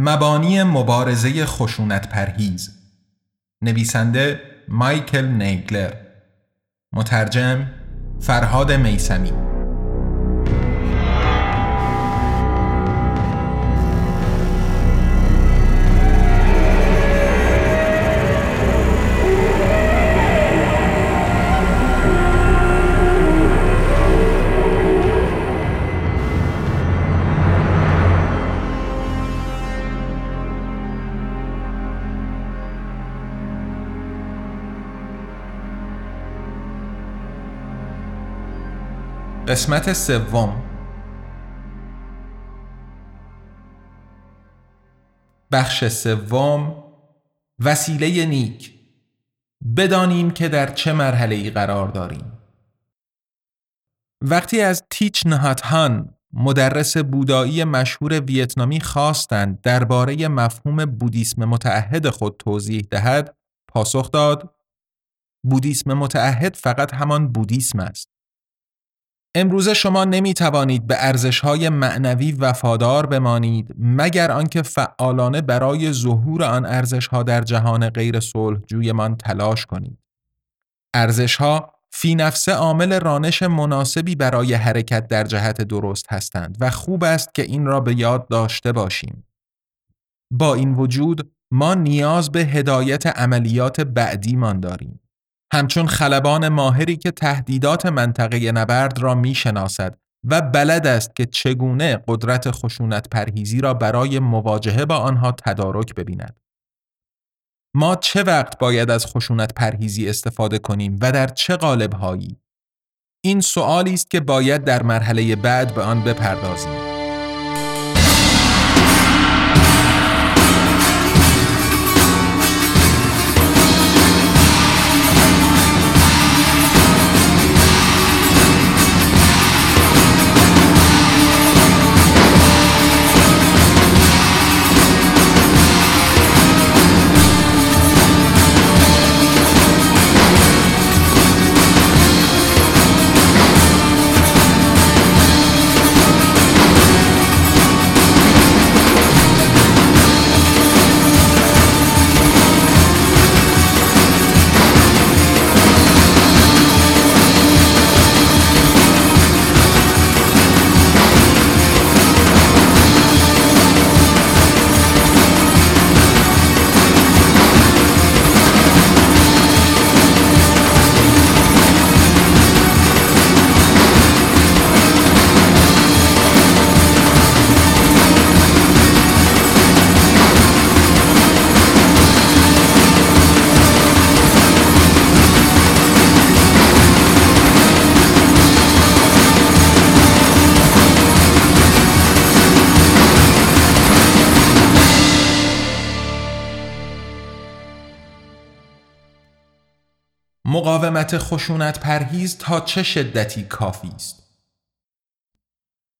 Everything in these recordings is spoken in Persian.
مبانی مبارزه خشونت پرهیز. نویسنده مایکل نیگلر. مترجم فرهاد میسمی قسمت سوم. بخش سوم. وسیله نیک. بدانیم که در چه مرحله ای قرار داریم. وقتی از تیچ نهات هان مدرس بودایی مشهور ویتنامی خواستند درباره مفهوم بودیسم متعهد خود توضیح دهد پاسخ داد بودیسم متعهد فقط همان بودیسم است. امروزه شما نمی توانید به ارزش های معنوی وفادار بمانید مگر آنکه فعالانه برای ظهور آن ارزش ها در جهان غیر صلح جویمان تلاش کنید. ارزش ها فی نفس عامل رانش مناسبی برای حرکت در جهت درست هستند و خوب است که این را به یاد داشته باشیم. با این وجود ما نیاز به هدایت عملیات بعدیمان داریم. همچون خلبان ماهری که تهدیدات منطقه نبرد را می‌شناسد و بلد است که چگونه قدرت خشونت پرهیزی را برای مواجهه با آنها تدارک ببیند. ما چه وقت باید از خشونت پرهیزی استفاده کنیم و در چه قالب هایی؟ این سوالی است که باید در مرحله بعد به آن بپردازیم. مقاومت خشونت پرهیز تا چه شدتی کافی است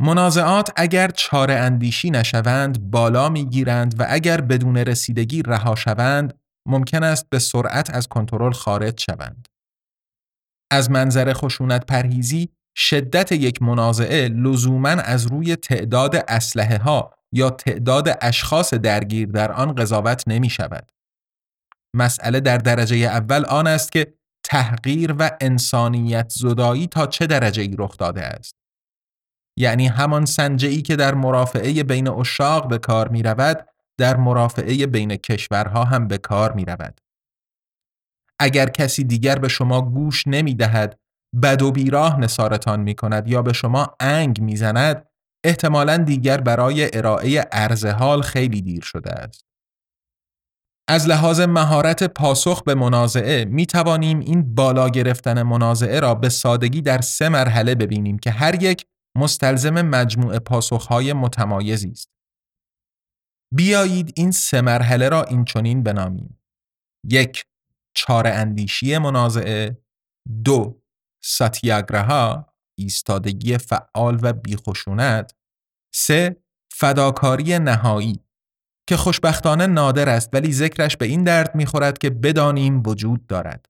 منازعات اگر چاره اندیشی نشوند بالا می‌گیرند و اگر بدون رسیدگی رها شوند ممکن است به سرعت از کنترل خارج شوند از منظر خشونت پرهیزی شدت یک منازعه لزوما از روی تعداد اسلحه ها یا تعداد اشخاص درگیر در آن قضاوت نمی شود. مسئله در درجه اول آن است که تحقیر و انسانیت زدایی تا چه درجه ای رخ داده است یعنی همان سنجه ای که در مرافعه بین اشاق به کار می رود در مرافعه بین کشورها هم به کار می رود. اگر کسی دیگر به شما گوش نمی دهد بد و بیراه نصارتان می کند یا به شما انگ می زند احتمالا دیگر برای ارائه ارز حال خیلی دیر شده است. از لحاظ مهارت پاسخ به منازعه می توانیم این بالا گرفتن منازعه را به سادگی در سه مرحله ببینیم که هر یک مستلزم مجموع پاسخهای متمایزی است. بیایید این سه مرحله را اینچنین بنامیم. یک چار اندیشی منازعه دو ساتیاگراها ایستادگی فعال و بیخشونت سه فداکاری نهایی که خوشبختانه نادر است ولی ذکرش به این درد می‌خورد که بدانیم وجود دارد.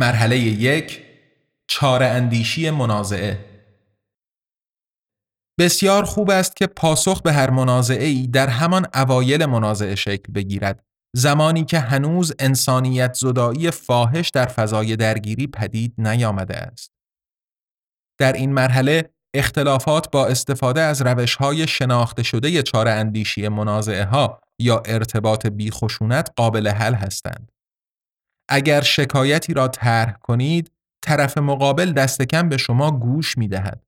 مرحله یک چاره اندیشی منازعه بسیار خوب است که پاسخ به هر منازعه ای در همان اوایل منازعه شکل بگیرد زمانی که هنوز انسانیت زدایی فاحش در فضای درگیری پدید نیامده است. در این مرحله اختلافات با استفاده از روش های شناخته شده چاره اندیشی منازعه ها یا ارتباط بیخشونت قابل حل هستند. اگر شکایتی را طرح کنید طرف مقابل دست کم به شما گوش می دهد.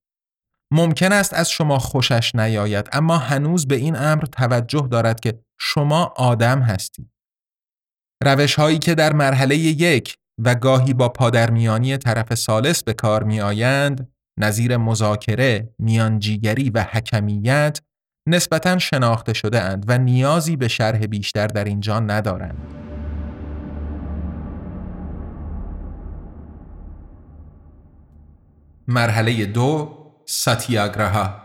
ممکن است از شما خوشش نیاید اما هنوز به این امر توجه دارد که شما آدم هستید. روش هایی که در مرحله یک و گاهی با پادرمیانی طرف سالس به کار می آیند نظیر مذاکره، میانجیگری و حکمیت نسبتا شناخته شده اند و نیازی به شرح بیشتر در اینجا ندارند. مرحله دو ساتیاگراها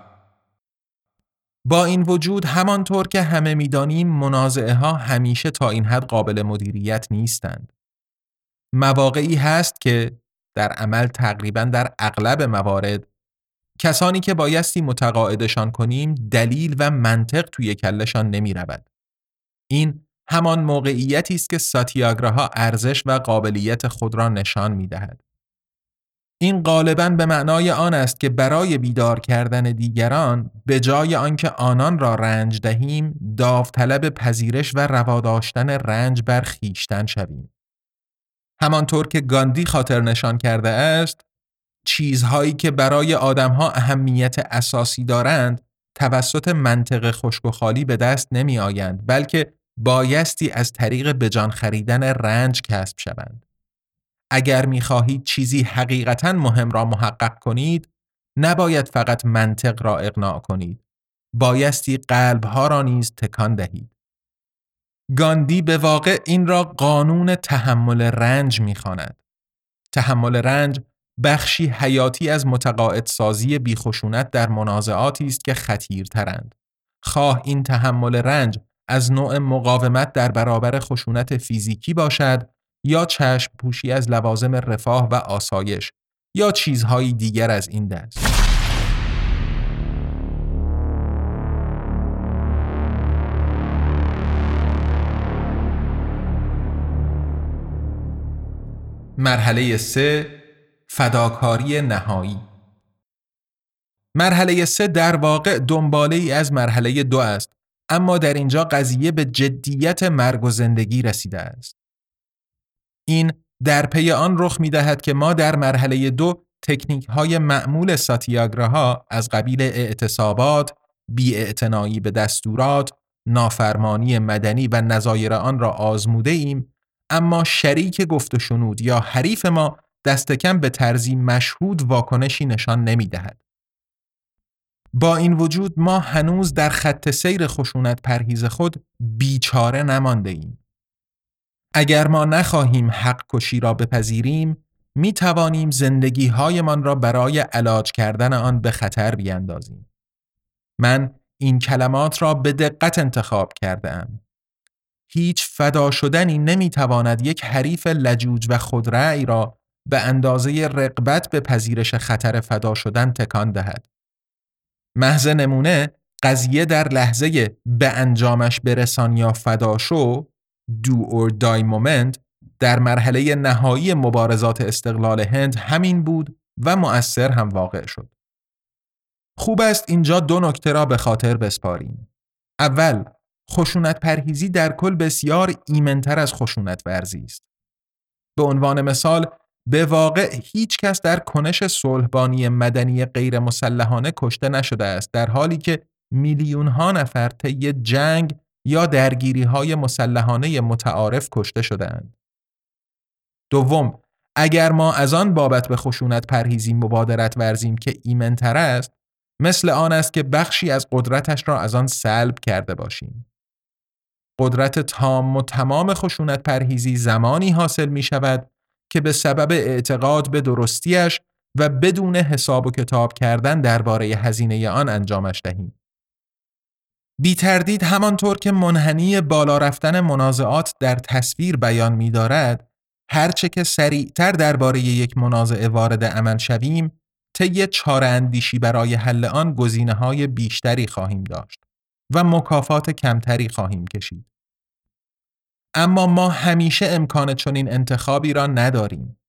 با این وجود همانطور که همه می‌دانیم منازعه ها همیشه تا این حد قابل مدیریت نیستند. مواقعی هست که در عمل تقریبا در اغلب موارد کسانی که بایستی متقاعدشان کنیم دلیل و منطق توی کلشان نمی رود. این همان موقعیتی است که ساتیاگراها ارزش و قابلیت خود را نشان می دهد. این غالبا به معنای آن است که برای بیدار کردن دیگران به جای آنکه آنان را رنج دهیم داوطلب پذیرش و روا داشتن رنج بر خیشتن شویم. همانطور که گاندی خاطر نشان کرده است چیزهایی که برای آدمها اهمیت اساسی دارند توسط منطق خشک و خالی به دست نمی آیند بلکه بایستی از طریق بجان خریدن رنج کسب شوند. اگر می‌خواهید چیزی حقیقتا مهم را محقق کنید نباید فقط منطق را اقناع کنید. بایستی قلبها را نیز تکان دهید. گاندی به واقع این را قانون تحمل رنج می‌خواند. تحمل رنج بخشی حیاتی از متقاعد سازی بیخشونت در منازعاتی است که خطیرترند. خواه این تحمل رنج از نوع مقاومت در برابر خشونت فیزیکی باشد یا چشم پوشی از لوازم رفاه و آسایش یا چیزهایی دیگر از این دست. مرحله سه فداکاری نهایی مرحله سه در واقع دنباله ای از مرحله دو است اما در اینجا قضیه به جدیت مرگ و زندگی رسیده است. این در پی آن رخ می دهد که ما در مرحله دو تکنیک های معمول ساتیاگراها از قبیل اعتصابات، بی به دستورات، نافرمانی مدنی و نظایر آن را آزموده ایم اما شریک گفت و شنود یا حریف ما دست کم به طرزی مشهود واکنشی نشان نمی دهد. با این وجود ما هنوز در خط سیر خشونت پرهیز خود بیچاره نمانده ایم. اگر ما نخواهیم حق کشی را بپذیریم می توانیم زندگی هایمان را برای علاج کردن آن به خطر بیندازیم. من این کلمات را به دقت انتخاب کرده ام. هیچ فدا شدنی نمی تواند یک حریف لجوج و خودرأی را به اندازه رقبت به پذیرش خطر فدا شدن تکان دهد. محض نمونه قضیه در لحظه به انجامش برسان یا فدا شو دو اور دای مومنت در مرحله نهایی مبارزات استقلال هند همین بود و مؤثر هم واقع شد. خوب است اینجا دو نکته را به خاطر بسپاریم. اول، خشونت پرهیزی در کل بسیار ایمنتر از خشونت ورزی است. به عنوان مثال، به واقع هیچ کس در کنش صلحبانی مدنی غیر مسلحانه کشته نشده است در حالی که میلیون ها نفر طی جنگ یا درگیری های مسلحانه متعارف کشته شدهاند. دوم، اگر ما از آن بابت به خشونت پرهیزی مبادرت ورزیم که ایمنتر است، مثل آن است که بخشی از قدرتش را از آن سلب کرده باشیم. قدرت تام و تمام خشونت پرهیزی زمانی حاصل می شود که به سبب اعتقاد به درستیش و بدون حساب و کتاب کردن درباره هزینه آن انجامش دهیم. بی تردید همانطور که منحنی بالا رفتن منازعات در تصویر بیان می دارد، هرچه که سریعتر درباره یک منازعه وارد عمل شویم، طی چاره اندیشی برای حل آن گزینه های بیشتری خواهیم داشت و مکافات کمتری خواهیم کشید. اما ما همیشه امکان چنین انتخابی را نداریم.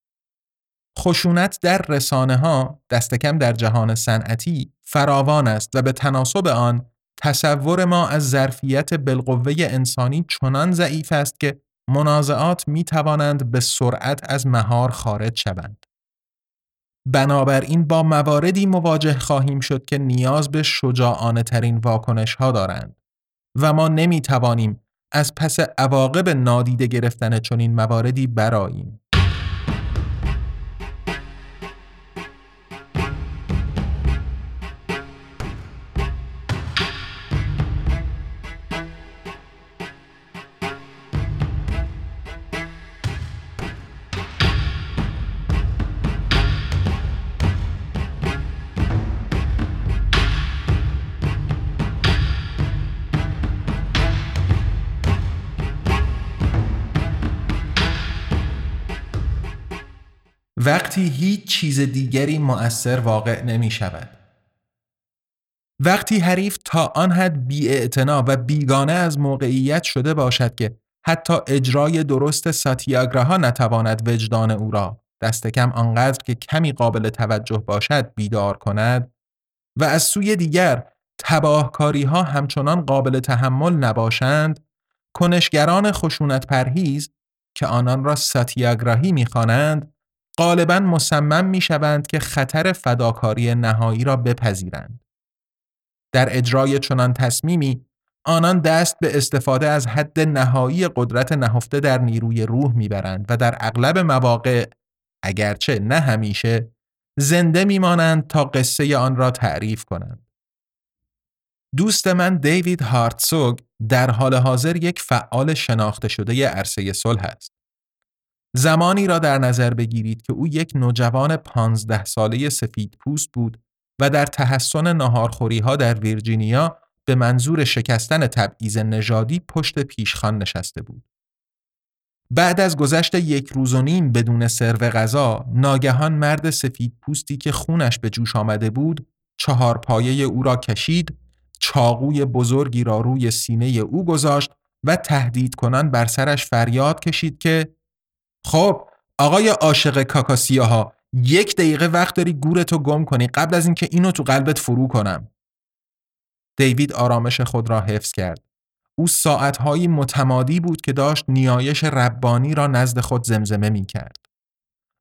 خشونت در رسانه ها دست کم در جهان صنعتی فراوان است و به تناسب آن تصور ما از ظرفیت بالقوه انسانی چنان ضعیف است که منازعات می توانند به سرعت از مهار خارج شوند. بنابراین با مواردی مواجه خواهیم شد که نیاز به شجاعانه ترین واکنش ها دارند و ما نمی توانیم از پس عواقب نادیده گرفتن چنین مواردی براییم. وقتی هیچ چیز دیگری مؤثر واقع نمی شود. وقتی حریف تا آن حد بی و بیگانه از موقعیت شده باشد که حتی اجرای درست ساتیاگراها نتواند وجدان او را دست کم آنقدر که کمی قابل توجه باشد بیدار کند و از سوی دیگر تباهکاری ها همچنان قابل تحمل نباشند کنشگران خشونت پرهیز که آنان را ساتیاگراهی می‌خوانند غالبا مصمم می شوند که خطر فداکاری نهایی را بپذیرند. در اجرای چنان تصمیمی آنان دست به استفاده از حد نهایی قدرت نهفته در نیروی روح می‌برند و در اغلب مواقع اگرچه نه همیشه زنده میمانند تا قصه آن را تعریف کنند. دوست من دیوید هارتسوگ در حال حاضر یک فعال شناخته شده عرصه صلح است. زمانی را در نظر بگیرید که او یک نوجوان پانزده ساله سفید پوست بود و در تحسن ناهارخوری ها در ویرجینیا به منظور شکستن تبعیض نژادی پشت پیشخان نشسته بود. بعد از گذشت یک روز و نیم بدون سرو غذا، ناگهان مرد سفید پوستی که خونش به جوش آمده بود، چهار پایه او را کشید، چاقوی بزرگی را روی سینه او گذاشت و تهدید کنان بر سرش فریاد کشید که خب آقای عاشق کاکاسیاها یک دقیقه وقت داری گورتو گم کنی قبل از اینکه اینو تو قلبت فرو کنم. دیوید آرامش خود را حفظ کرد. او ساعتهایی متمادی بود که داشت نیایش ربانی را نزد خود زمزمه می کرد.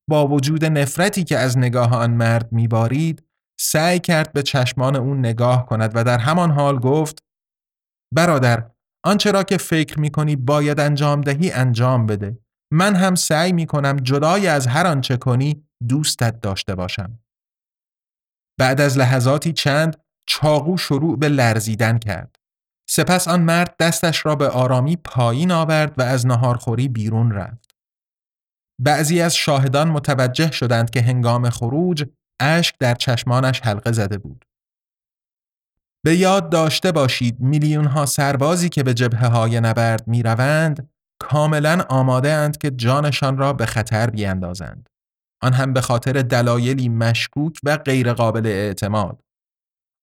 با وجود نفرتی که از نگاه آن مرد میبارید سعی کرد به چشمان او نگاه کند و در همان حال گفت برادر آنچه را که فکر می کنی باید انجام دهی انجام بده من هم سعی می کنم جدای از هر آنچه کنی دوستت داشته باشم. بعد از لحظاتی چند چاقو شروع به لرزیدن کرد. سپس آن مرد دستش را به آرامی پایین آورد و از نهارخوری بیرون رفت. بعضی از شاهدان متوجه شدند که هنگام خروج اشک در چشمانش حلقه زده بود. به یاد داشته باشید میلیون ها سربازی که به جبهه های نبرد می روند کاملا آماده اند که جانشان را به خطر بیاندازند. آن هم به خاطر دلایلی مشکوک و غیرقابل اعتماد.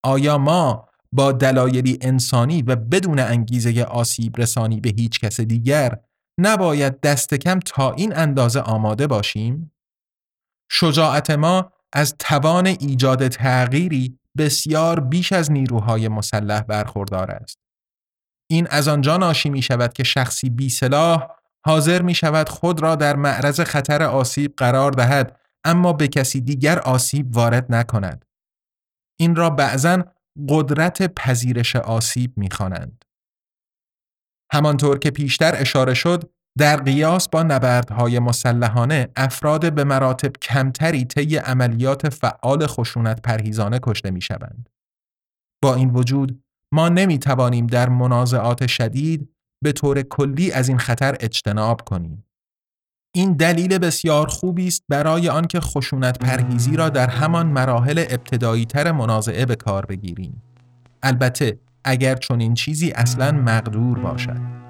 آیا ما با دلایلی انسانی و بدون انگیزه آسیب رسانی به هیچ کس دیگر نباید دست کم تا این اندازه آماده باشیم؟ شجاعت ما از توان ایجاد تغییری بسیار بیش از نیروهای مسلح برخوردار است. این از آنجا ناشی می شود که شخصی بی سلاح حاضر می شود خود را در معرض خطر آسیب قرار دهد اما به کسی دیگر آسیب وارد نکند. این را بعضا قدرت پذیرش آسیب می خوانند. همانطور که پیشتر اشاره شد در قیاس با نبردهای مسلحانه افراد به مراتب کمتری طی عملیات فعال خشونت پرهیزانه کشته می شوند. با این وجود ما نمی توانیم در منازعات شدید به طور کلی از این خطر اجتناب کنیم. این دلیل بسیار خوبی است برای آنکه خشونت پرهیزی را در همان مراحل ابتدایی تر منازعه به کار بگیریم. البته اگر چنین چیزی اصلا مقدور باشد.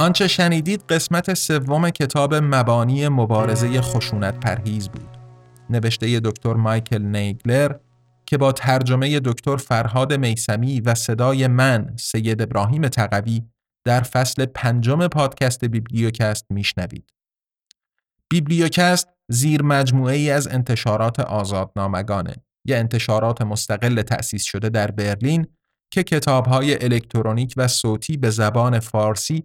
آنچه شنیدید قسمت سوم کتاب مبانی مبارزه خشونت پرهیز بود. نوشته دکتر مایکل نیگلر که با ترجمه دکتر فرهاد میسمی و صدای من سید ابراهیم تقوی در فصل پنجم پادکست بیبلیوکست میشنوید. بیبلیوکست زیر مجموعه ای از انتشارات آزادنامگانه یا انتشارات مستقل تأسیس شده در برلین که کتابهای الکترونیک و صوتی به زبان فارسی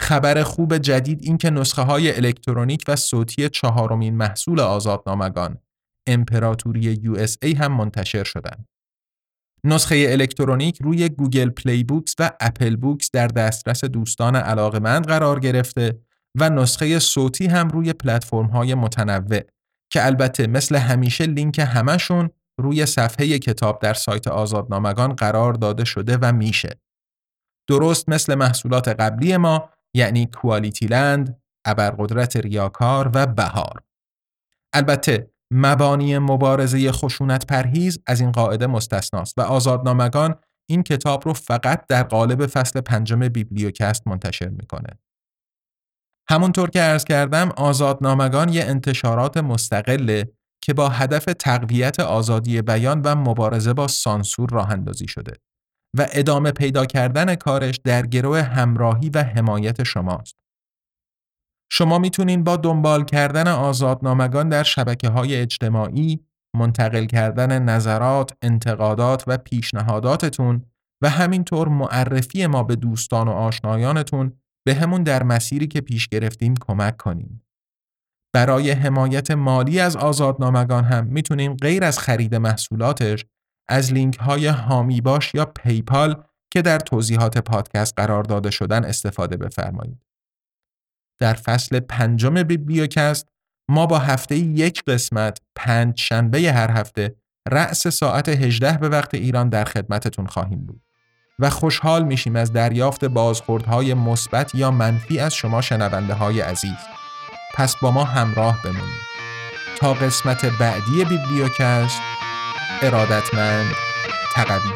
خبر خوب جدید این که نسخه های الکترونیک و صوتی چهارمین محصول آزادنامگان امپراتوری USA هم منتشر شدند. نسخه الکترونیک روی Google Play Books و Apple Books در دسترس دوستان علاقمند قرار گرفته و نسخه صوتی هم روی پلتفرم های متنوع که البته مثل همیشه لینک همشون روی صفحه کتاب در سایت آزادنامگان قرار داده شده و میشه. درست مثل محصولات قبلی ما یعنی کوالیتی لند، ابرقدرت ریاکار و بهار. البته مبانی مبارزه خشونت پرهیز از این قاعده مستثناست و آزادنامگان این کتاب رو فقط در قالب فصل پنجم بیبلیوکست منتشر می‌کنه. همونطور که عرض کردم آزادنامگان یه انتشارات مستقله که با هدف تقویت آزادی بیان و مبارزه با سانسور راه اندازی شده. و ادامه پیدا کردن کارش در گروه همراهی و حمایت شماست. شما می‌تونین با دنبال کردن آزادنامگان در شبکه های اجتماعی، منتقل کردن نظرات، انتقادات و پیشنهاداتتون و همینطور معرفی ما به دوستان و آشنایانتون به همون در مسیری که پیش گرفتیم کمک کنیم. برای حمایت مالی از آزادنامگان هم می‌تونین غیر از خرید محصولاتش از لینک های هامی باش یا پیپال که در توضیحات پادکست قرار داده شدن استفاده بفرمایید. در فصل پنجم بیبلیوکست ما با هفته یک قسمت پنج شنبه هر هفته رأس ساعت 18 به وقت ایران در خدمتتون خواهیم بود و خوشحال میشیم از دریافت بازخوردهای مثبت یا منفی از شما شنونده های عزیز. پس با ما همراه بمونید. تا قسمت بعدی بیبلیوکست ارادتمند تقوی